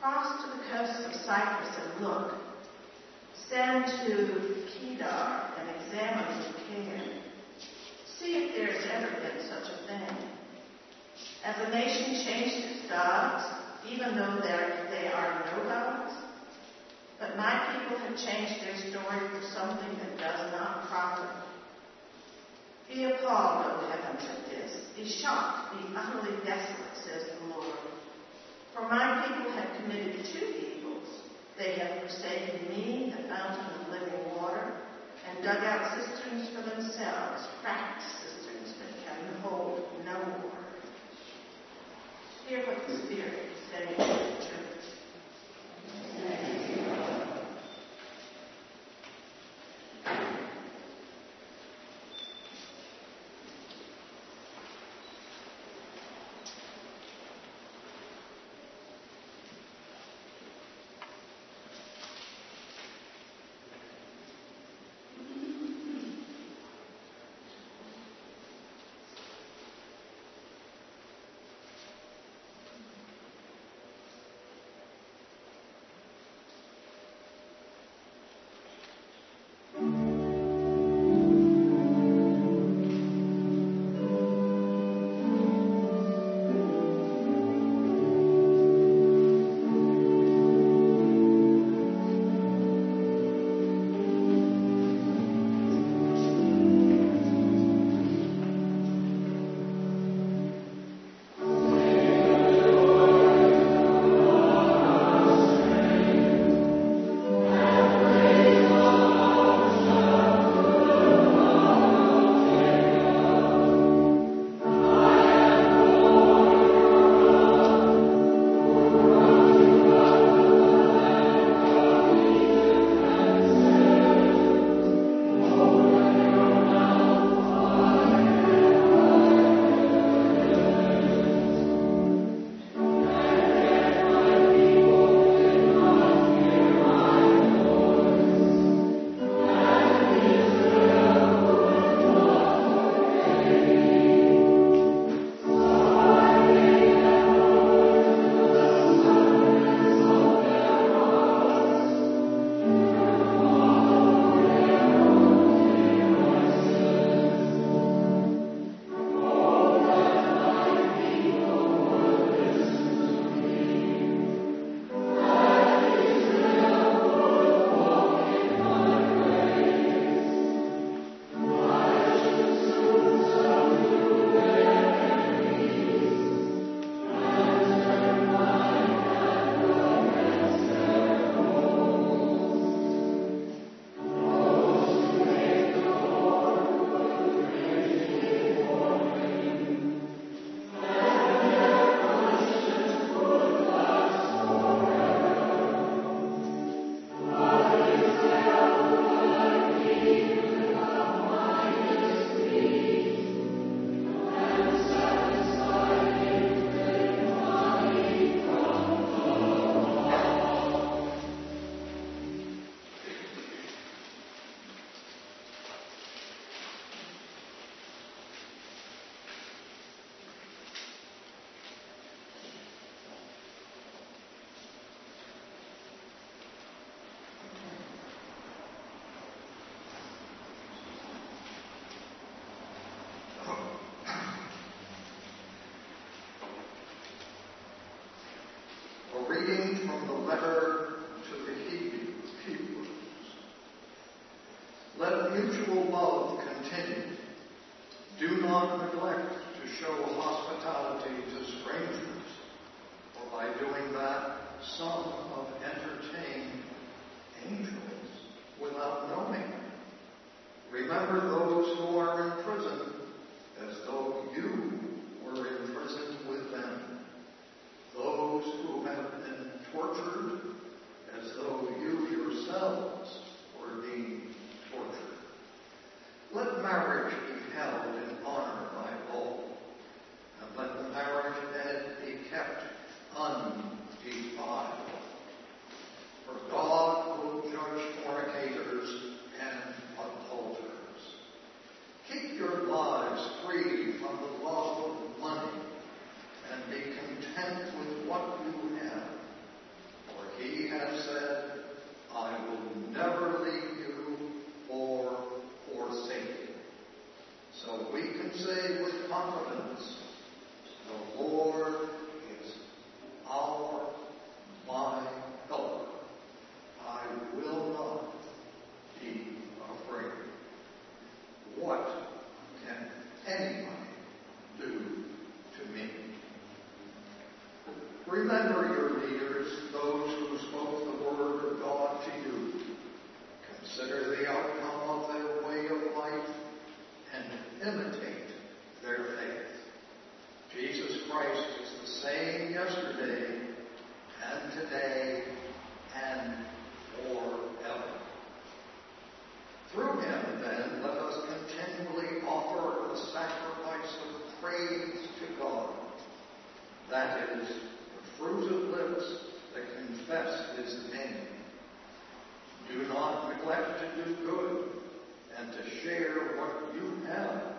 Cross to the coast of Cyprus and look. Send to Kedar and examine Lucaia. See if there has ever been such a thing. As a nation changed its gods, even though they are no gods, but my people have changed their story for something that does not profit. Be appalled, O heavens, at this. Be shocked, be utterly desolate, says the Lord. For my people have committed two evils. They have forsaken me, the fountain of living water, and dug out cisterns for themselves, cracked cisterns that can hold no more. Hear what the Spirit is saying to the church. A reading from the letter to the Hebrews. Let mutual love continue. Do not neglect to show hospitality to strangers, for by doing that, some have entertained angels without knowing. Remember those who are in prison as though you were in prison with them those who have been tortured as though you yourselves were being tortured. Let marriage be held in honor by all, and let the marriage bed be kept unmarried. Do good and to share what you have.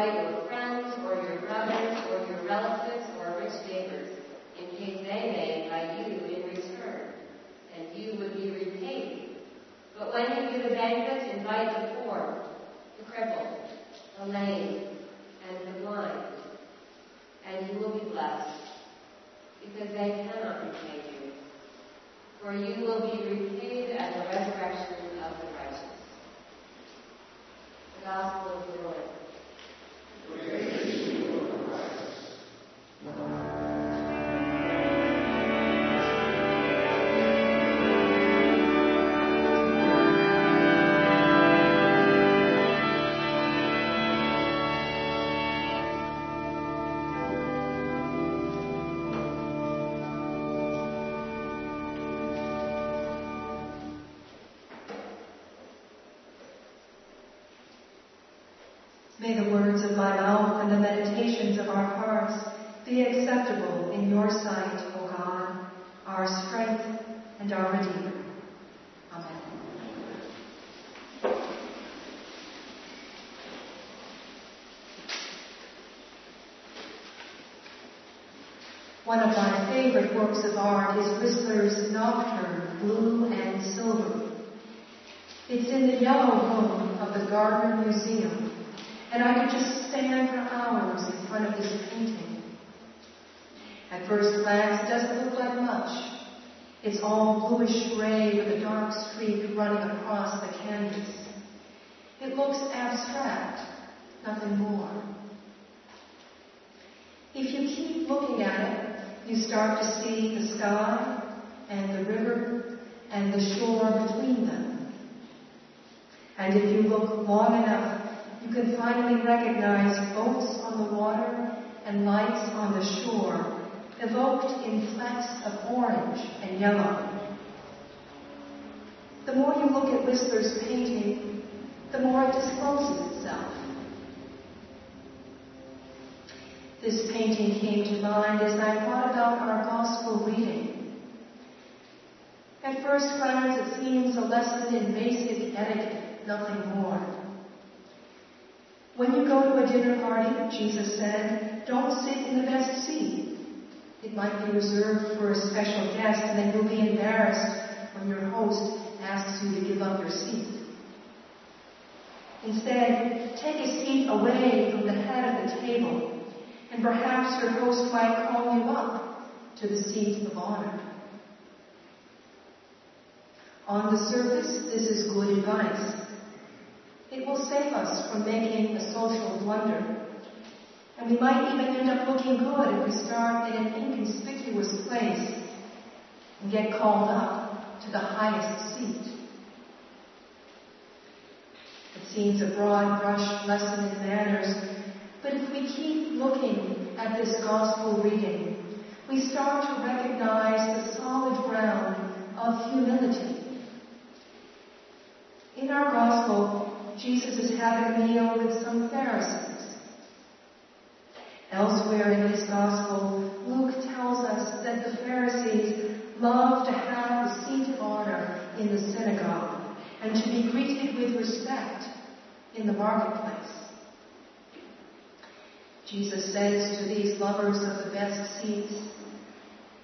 Bible of my mouth and the meditations of our hearts be acceptable in your sight, O God, our strength and our Redeemer. Amen. One of my favorite works of art is Whistler's Nocturne, Blue and Silver. It's in the yellow room of the Gardner Museum and I could just stand for hours in front of this painting. At first glance, it doesn't look like much. It's all bluish gray with a dark streak running across the canvas. It looks abstract, nothing more. If you keep looking at it, you start to see the sky and the river and the shore between them. And if you look long enough, you can finally recognize boats on the water and lights on the shore, evoked in flecks of orange and yellow. The more you look at Whistler's painting, the more it discloses itself. This painting came to mind as I thought about our gospel reading. At first glance, it seems a lesson in basic etiquette, nothing more. When you go to a dinner party, Jesus said, don't sit in the best seat. It might be reserved for a special guest and then you'll be embarrassed when your host asks you to give up your seat. Instead, take a seat away from the head of the table and perhaps your host might call you up to the seat of honor. On the surface, this is good advice. It will save us from making a social blunder. And we might even end up looking good if we start in an inconspicuous place and get called up to the highest seat. It seems a broad brush lesson in manners, but if we keep looking at this gospel reading, we start to recognize the solid ground of humility. In our gospel, Jesus is having a meal with some Pharisees. Elsewhere in his gospel, Luke tells us that the Pharisees love to have the seat of honor in the synagogue and to be greeted with respect in the marketplace. Jesus says to these lovers of the best seats,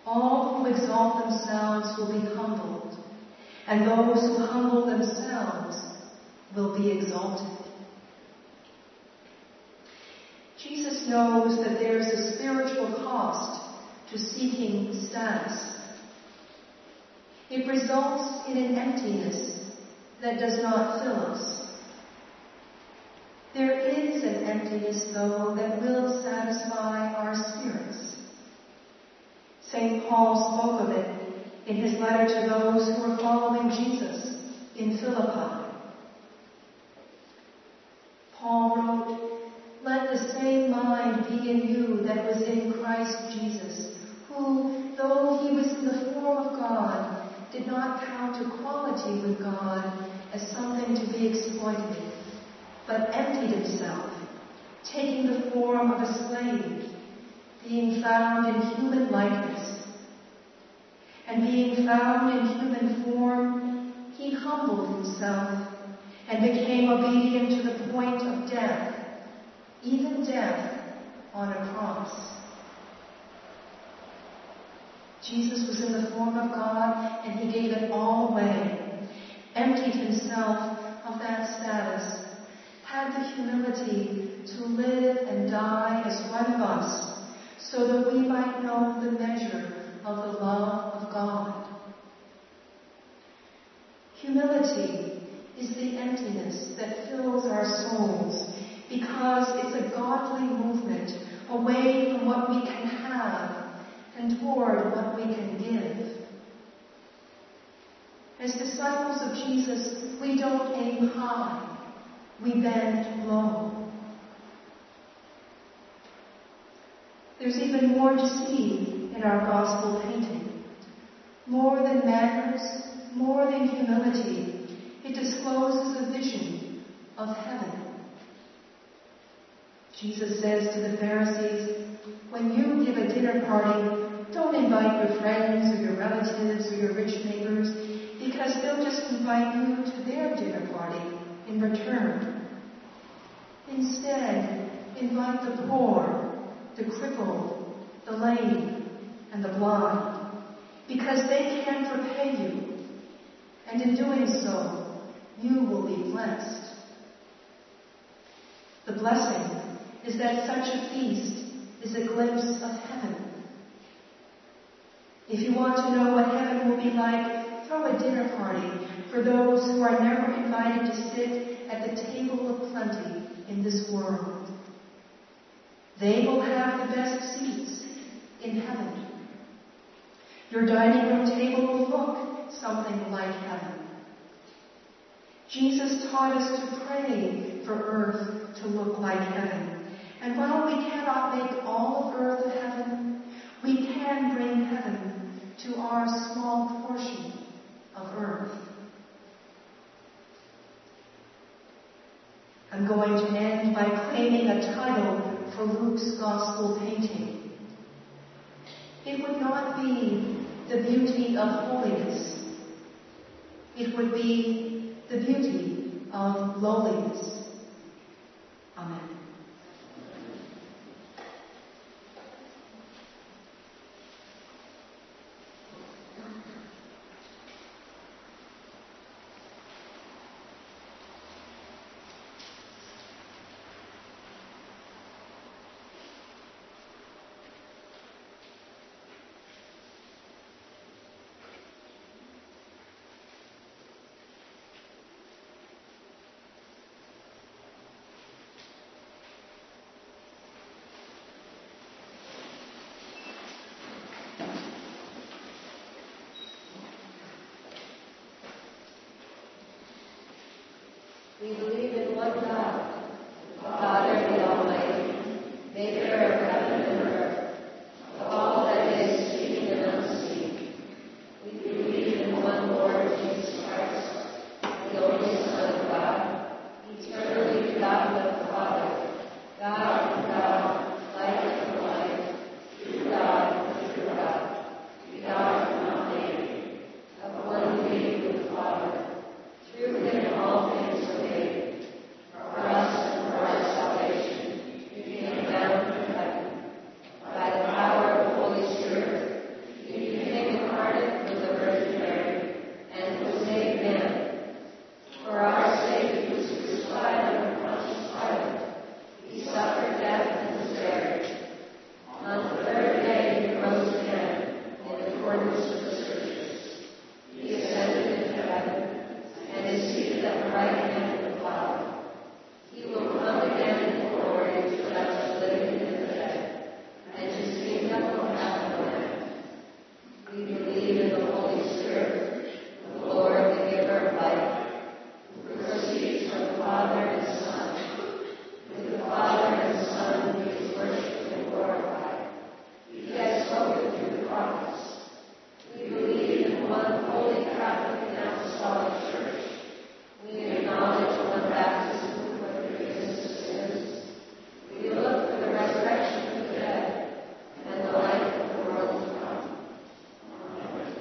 all who exalt themselves will be humbled, and those who humble themselves will be exalted. Jesus knows that there's a spiritual cost to seeking status. It results in an emptiness that does not fill us. There is an emptiness, though, that will satisfy our spirits. St. Paul spoke of it in his letter to those who were following Jesus in Philippi. Paul wrote, Let the same mind be in you that was in Christ Jesus, who, though he was in the form of God, did not count equality with God as something to be exploited, but emptied himself, taking the form of a slave, being found in human likeness. And being found in human form, he humbled himself and became obedient to the point of death, even death on a cross. Jesus was in the form of God and he gave it all away. emptied himself of that status, had the humility to live and die as one of us, so that we might know the measure of the love of God. Humility is the emptiness that fills our souls because it's a godly movement away from what we can have and toward what we can give. As disciples of Jesus, we don't aim high, we bend low. There's even more to see in our gospel painting. More than manners, more than humility, it discloses a vision of heaven. Jesus says to the Pharisees, when you give a dinner party, don't invite your friends or your relatives or your rich neighbors because they'll just invite you to their dinner party in return. Instead, invite the poor, the crippled, the lame, and the blind because they can't repay you. And in doing so, you will be blessed. The blessing is that such a feast is a glimpse of heaven. If you want to know what heaven will be like, throw a dinner party for those who are never invited to sit at the table of plenty in this world. They will have the best seats in heaven. Your dining room table will look something like heaven. Jesus taught us to pray for earth to look like heaven. And while we cannot make all of earth a heaven, we can bring heaven to our small portion of earth. I'm going to end by claiming a title for Luke's gospel painting. It would not be the beauty of holiness. It would be the beauty of lowliness. Amen. We believe in one God, Father the Almighty, maker of heaven and earth, of all that is seen and unseen. We believe in one Lord Jesus Christ, the only Son of God, eternally begotten of the Father, God from God, light from light, true God, true God, begotten not made, of one being with the Father. Through him all things were made. For us and for our salvation, he came down from heaven. By the power of the Holy Spirit, he became incarnate from the Virgin Mary and was made man. For our sake, he was crucified under Pontius Pilate. He suffered death and was buried. On the third day, he rose again in accordance with the Scriptures. He ascended into heaven and is seated at the right hand of the Father. He will come again in glory to judge the living and the dead, and his kingdom will have no end. We believe in the Holy Spirit, the Lord, the giver of life, who proceeds from the Father and the Son. With the Father and the Son, he is worshipped and glorified. He has spoken through the prophets. We believe in one holy Catholic and Apostolic Church. We acknowledge one baptism for the forgiveness of sins. We look for the resurrection of the dead and the life of the world to come. Amen.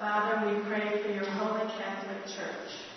Father, we pray for your Holy Catholic Church.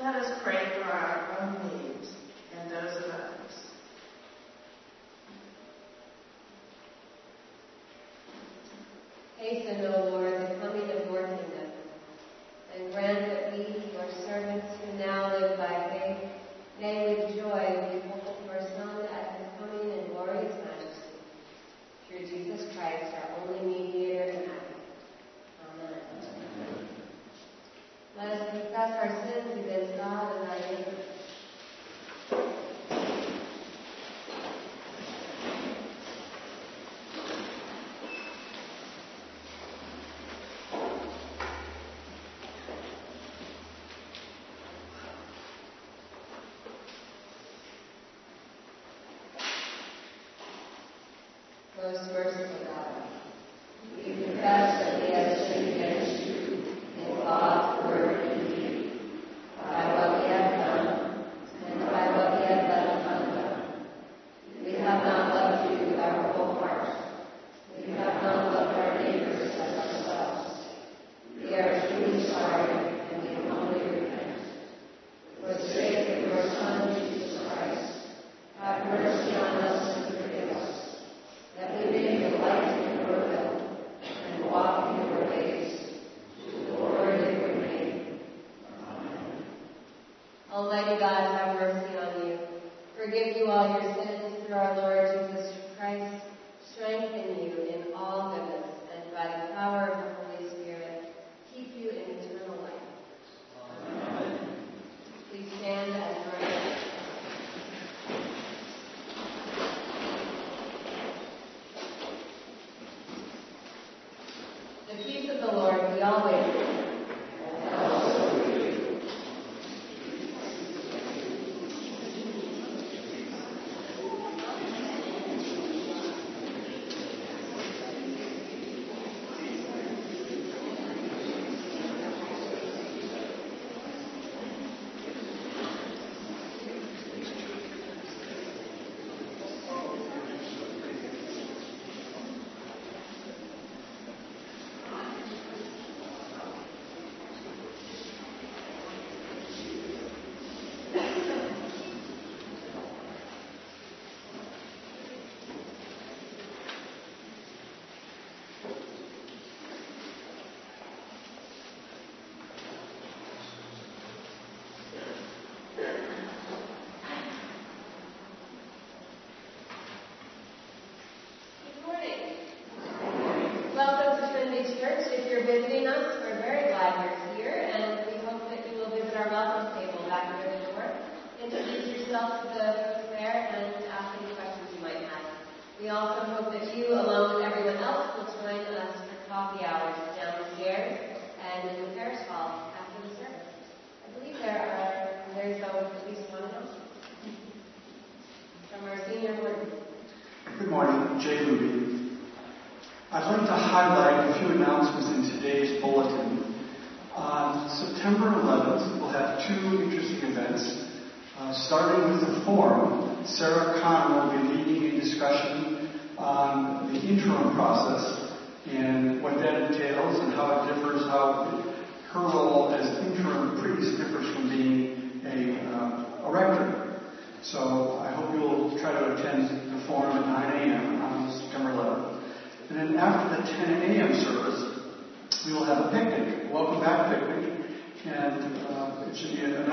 Let us pray for our own needs and those of others. Hasten, O Lord.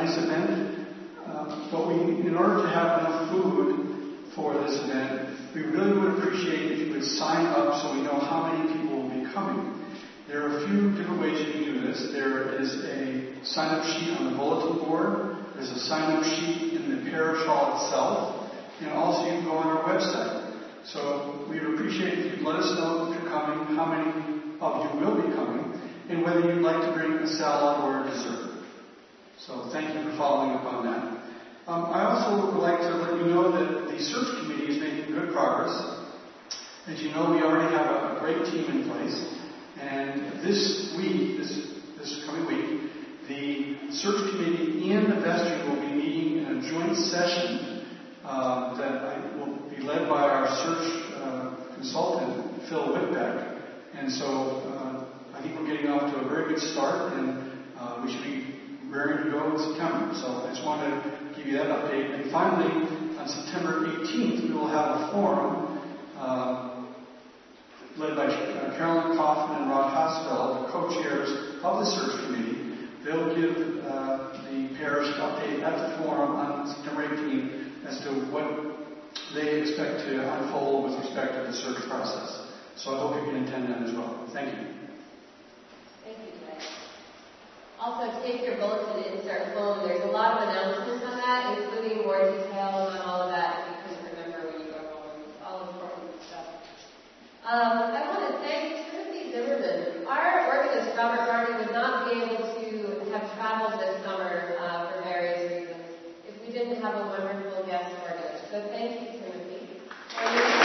Nice event. Uh, but we, in order to have enough food for this event, we really would appreciate if you would sign up so we know how many people will be coming. There are a few different ways you can do this. There is a sign-up sheet on the bulletin board. There's a sign-up sheet in the parish hall itself, and also you can go on our website. So we would appreciate if you'd let us know if you're coming, how many of you will be coming, and whether you'd like to bring a salad or a dessert. So thank you for following up on that. Um, I also would like to let you know that the search committee is making good progress. As you know, we already have a, great team in place, and this week, this this coming week, the search committee and the vestry will be meeting in a joint session uh, that I, will be led by our search uh, consultant, Phil Whitbeck. And so uh, I think we're getting off to a very good start, and uh, we should be raring to go in September. So I just wanted to give you that update. And finally, on September 18th, we will have a forum uh, led by uh, Carolyn Kaufman and Rod Hosfeld, the co-chairs of the search committee. They'll give uh, the parish an update at the forum on September 18th as to what they expect to unfold with respect to the search process. So I hope you can attend that as well. Thank you. Thank you. Also, take your bulletin insert home. There's a lot of announcements on that, including more detail on all of that if you couldn't remember when you go home. It's all important stuff. Um, I want to thank Timothy Zimmerman. Our organist, Robert Garney, would not be able to have traveled this summer uh, for various reasons if we didn't have a wonderful guest organist. So thank you, Timothy.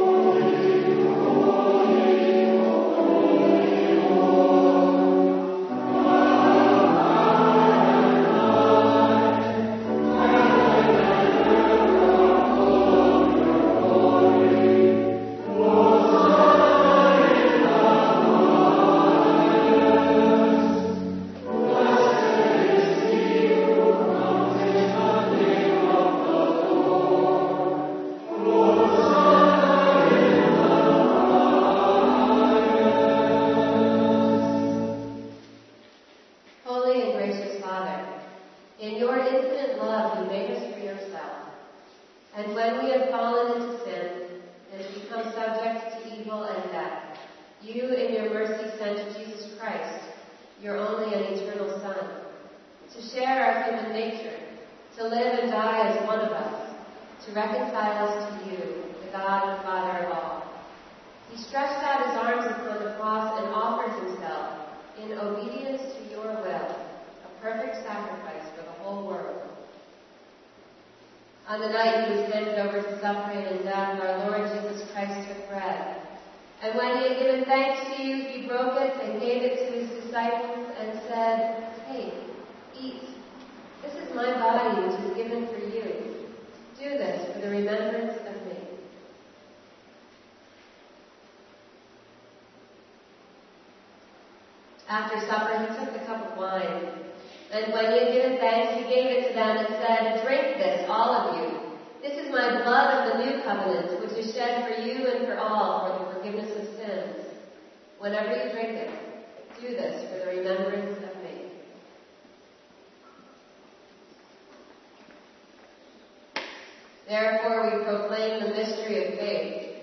Whenever you drink it, do this for the remembrance of me. Therefore, we proclaim the mystery of faith.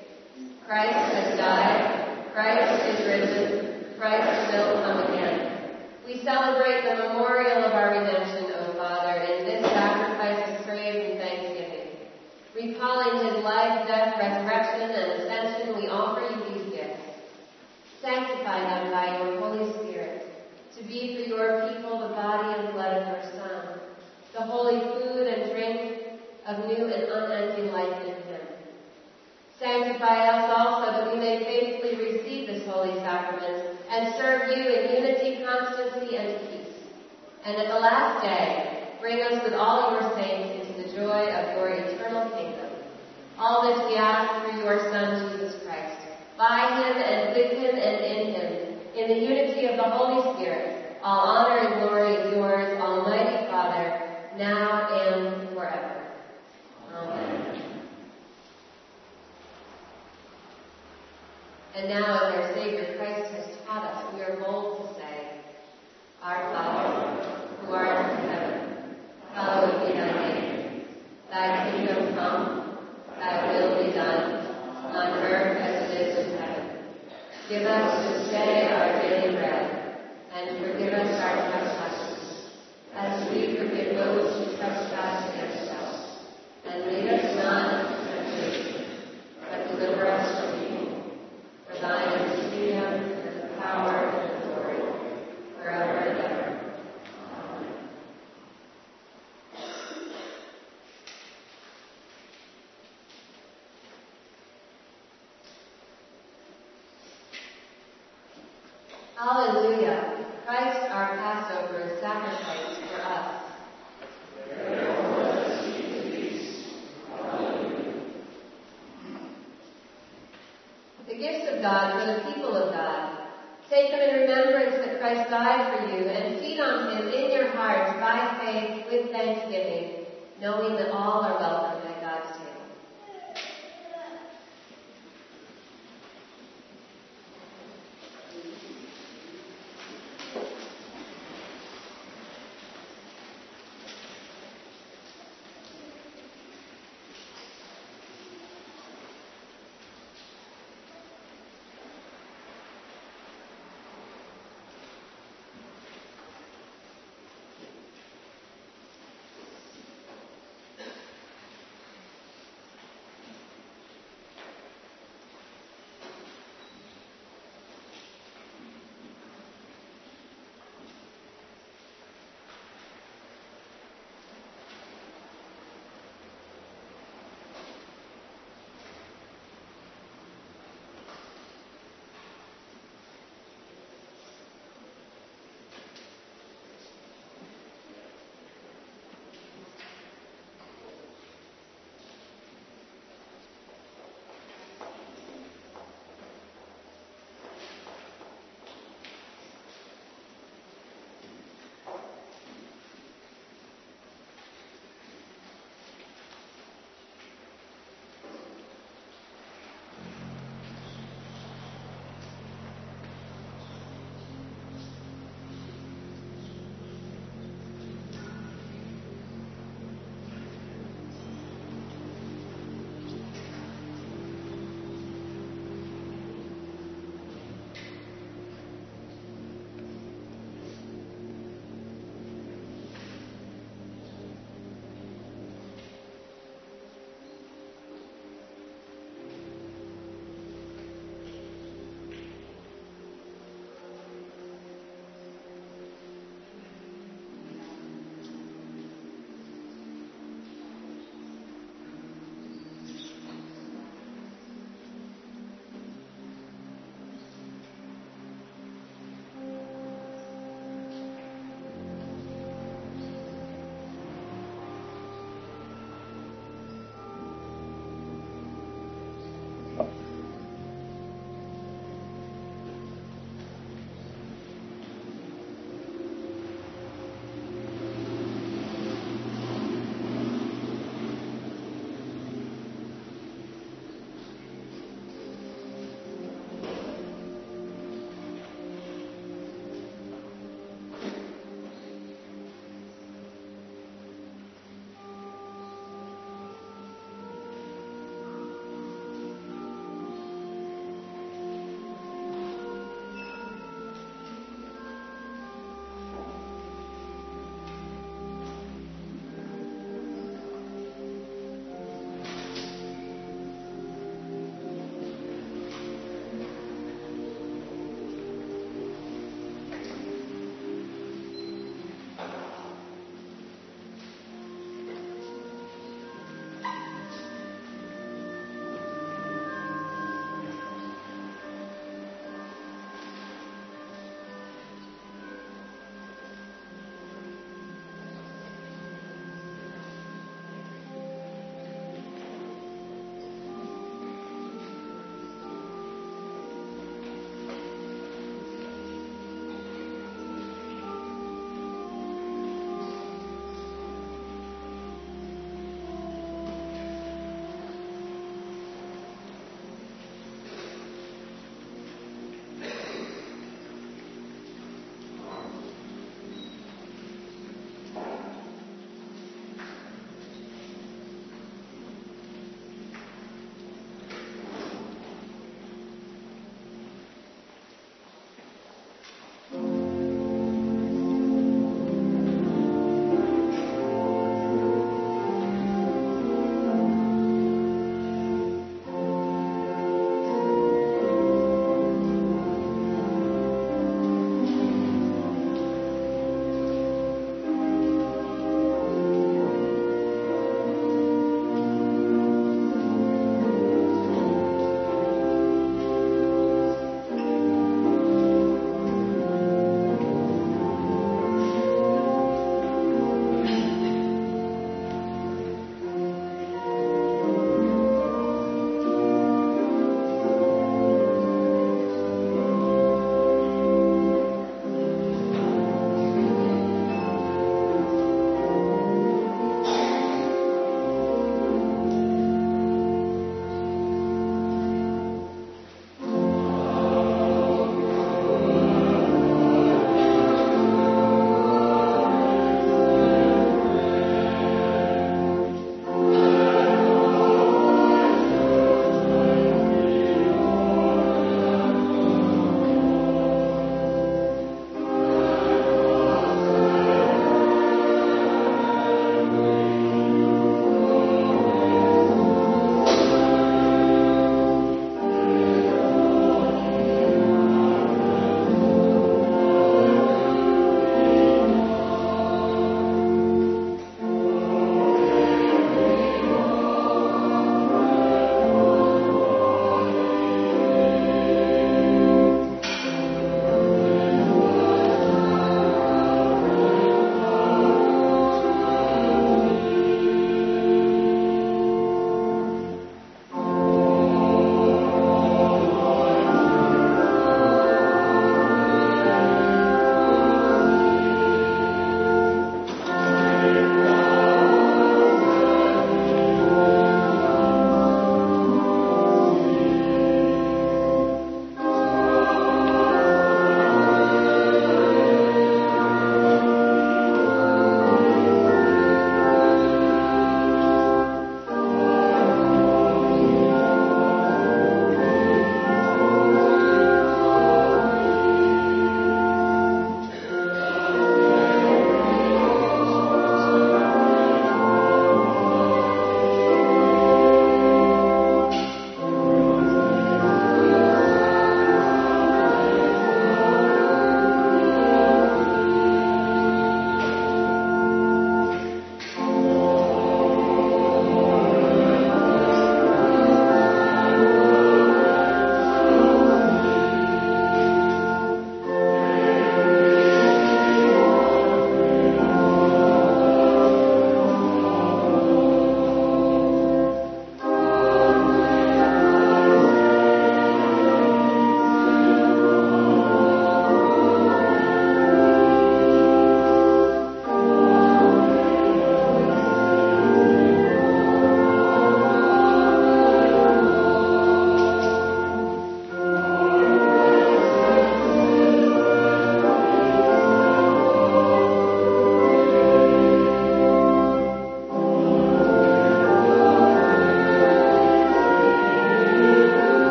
Christ has died. Christ is risen. Christ will come again. We celebrate the memorial of our redemption, O Father, in this sacrifice of praise and thanksgiving. Recalling his life, death, resurrection, and ascension, we offer you. Sanctify them by your Holy Spirit, to be for your people the body and blood of your Son, the holy food and drink of new and unending life in him. Sanctify us also that we may faithfully receive this holy sacrament and serve you in unity, constancy, and peace. And at the last day, bring us with all your saints into the joy of your eternal kingdom. All this we ask through your Son, Jesus Christ, by him and with him and in him, in the unity of the Holy Spirit. All honor and glory is yours, Almighty Father, now and forever. Amen. And now, as our Savior Christ has taught us, we are bold to say, Our Father, who art in heaven, hallowed be thy name. Thy kingdom come, thy will be done, on earth as it is in heaven. Give us this day our daily bread, and forgive us our trespasses, as we forgive those who trespass against us. And lead us not into temptation, but deliver us from evil. For thine is the kingdom, and the power, and the glory, forever and ever. Amen. Hallelujah. Christ our Passover is sacrificed for us. The gifts of God for the people of God. Take them in remembrance that Christ died for you and feed on him in your hearts by faith with thanksgiving, knowing that all are welcome